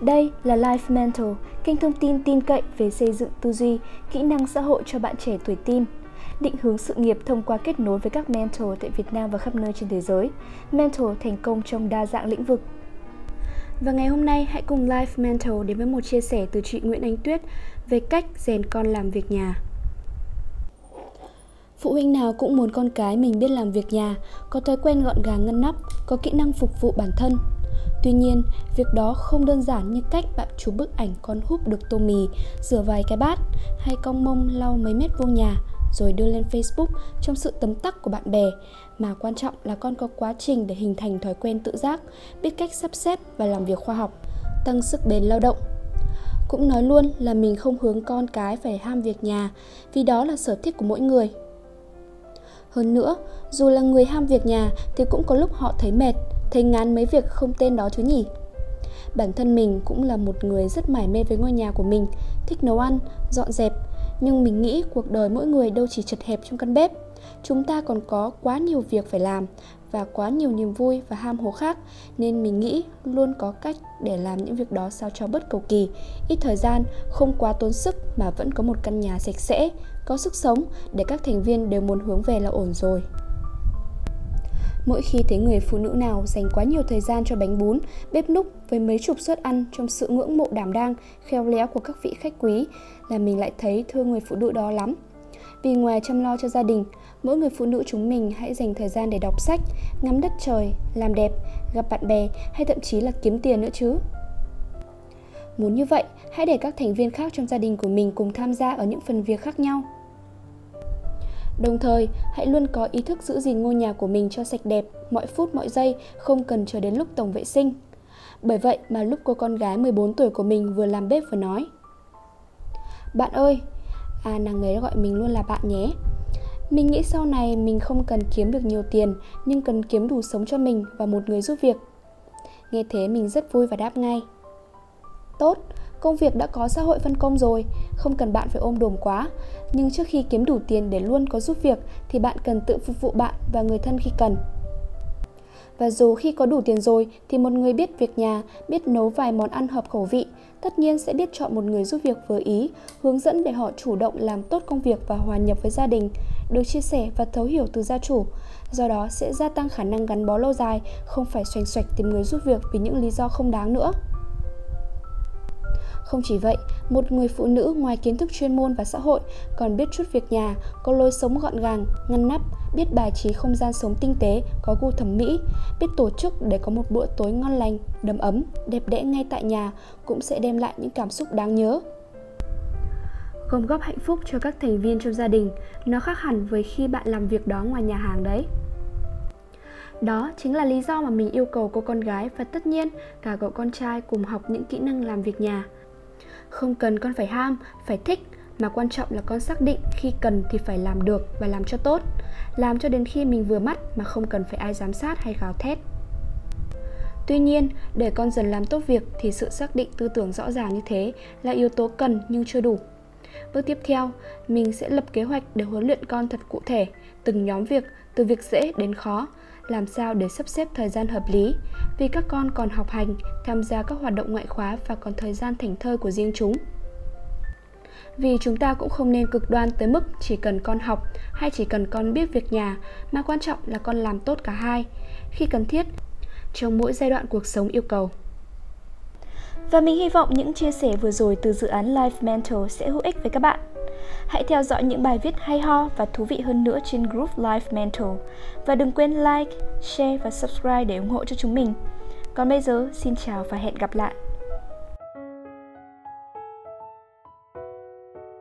Đây là Life Mental, kênh thông tin tin cậy về xây dựng tư duy, kỹ năng xã hội cho bạn trẻ tuổi teen. Định hướng sự nghiệp thông qua kết nối với các mentor tại Việt Nam và khắp nơi trên thế giới. Mentor thành công trong đa dạng lĩnh vực. Và ngày hôm nay hãy cùng Life Mental đến với một chia sẻ từ chị Nguyễn Ánh Tuyết về cách rèn con làm việc nhà. Phụ huynh nào cũng muốn con cái mình biết làm việc nhà, có thói quen gọn gàng ngăn nắp, có kỹ năng phục vụ bản thân. Tuy nhiên, việc đó không đơn giản như cách bạn chụp bức ảnh con húp được tô mì, rửa vài cái bát hay cong mông lau mấy mét vuông nhà rồi đưa lên Facebook trong sự tấm tắc của bạn bè, mà quan trọng là con có quá trình để hình thành thói quen tự giác, biết cách sắp xếp và làm việc khoa học, tăng sức bền lao động. Cũng nói luôn là mình không hướng con cái phải ham việc nhà, vì đó là sở thích của mỗi người. Hơn nữa, dù là người ham việc nhà thì cũng có lúc họ thấy mệt, thấy ngán mấy việc không tên đó chứ nhỉ. Bản thân mình cũng là một người rất mải mê với ngôi nhà của mình, thích nấu ăn, dọn dẹp, nhưng mình nghĩ cuộc đời mỗi người đâu chỉ chật hẹp trong căn bếp. Chúng ta còn có quá nhiều việc phải làm và quá nhiều niềm vui và ham hố khác nên mình nghĩ luôn có cách để làm những việc đó sao cho bất cầu kỳ, ít thời gian, không quá tốn sức mà vẫn có một căn nhà sạch sẽ, có sức sống để các thành viên đều muốn hướng về là ổn rồi. Mỗi khi thấy người phụ nữ nào dành quá nhiều thời gian cho bánh bún, bếp núc với mấy chục suất ăn trong sự ngưỡng mộ đảm đang, khéo léo của các vị khách quý là mình lại thấy thương người phụ nữ đó lắm. Vì ngoài chăm lo cho gia đình, mỗi người phụ nữ chúng mình hãy dành thời gian để đọc sách, ngắm đất trời, làm đẹp, gặp bạn bè hay thậm chí là kiếm tiền nữa chứ. Muốn như vậy, hãy để các thành viên khác trong gia đình của mình cùng tham gia ở những phần việc khác nhau. Đồng thời, hãy luôn có ý thức giữ gìn ngôi nhà của mình cho sạch đẹp, mọi phút mọi giây, không cần chờ đến lúc tổng vệ sinh. Bởi vậy mà lúc cô con gái 14 tuổi của mình vừa làm bếp vừa nói Bạn ơi, à nàng ấy gọi mình luôn là bạn nhé Mình nghĩ sau này mình không cần kiếm được nhiều tiền Nhưng cần kiếm đủ sống cho mình và một người giúp việc Nghe thế mình rất vui và đáp ngay Tốt, công việc đã có xã hội phân công rồi Không cần bạn phải ôm đồm quá Nhưng trước khi kiếm đủ tiền để luôn có giúp việc Thì bạn cần tự phục vụ bạn và người thân khi cần và dù khi có đủ tiền rồi thì một người biết việc nhà, biết nấu vài món ăn hợp khẩu vị, tất nhiên sẽ biết chọn một người giúp việc vừa ý, hướng dẫn để họ chủ động làm tốt công việc và hòa nhập với gia đình, được chia sẻ và thấu hiểu từ gia chủ. Do đó sẽ gia tăng khả năng gắn bó lâu dài, không phải xoành xoạch tìm người giúp việc vì những lý do không đáng nữa. Không chỉ vậy, một người phụ nữ ngoài kiến thức chuyên môn và xã hội còn biết chút việc nhà, có lối sống gọn gàng, ngăn nắp, biết bài trí không gian sống tinh tế, có gu thẩm mỹ, biết tổ chức để có một bữa tối ngon lành, đầm ấm, đẹp đẽ ngay tại nhà cũng sẽ đem lại những cảm xúc đáng nhớ. Gom góp hạnh phúc cho các thành viên trong gia đình nó khác hẳn với khi bạn làm việc đó ngoài nhà hàng đấy. Đó chính là lý do mà mình yêu cầu cô con gái và tất nhiên cả cậu con trai cùng học những kỹ năng làm việc nhà không cần con phải ham phải thích mà quan trọng là con xác định khi cần thì phải làm được và làm cho tốt làm cho đến khi mình vừa mắt mà không cần phải ai giám sát hay gào thét Tuy nhiên, để con dần làm tốt việc thì sự xác định tư tưởng rõ ràng như thế là yếu tố cần nhưng chưa đủ. Bước tiếp theo, mình sẽ lập kế hoạch để huấn luyện con thật cụ thể, từng nhóm việc, từ việc dễ đến khó, làm sao để sắp xếp thời gian hợp lý, vì các con còn học hành, tham gia các hoạt động ngoại khóa và còn thời gian thảnh thơi của riêng chúng. Vì chúng ta cũng không nên cực đoan tới mức chỉ cần con học hay chỉ cần con biết việc nhà, mà quan trọng là con làm tốt cả hai, khi cần thiết, trong mỗi giai đoạn cuộc sống yêu cầu. Và mình hy vọng những chia sẻ vừa rồi từ dự án Life Mental sẽ hữu ích với các bạn. Hãy theo dõi những bài viết hay ho và thú vị hơn nữa trên group Life Mental. Và đừng quên like, share và subscribe để ủng hộ cho chúng mình. Còn bây giờ, xin chào và hẹn gặp lại.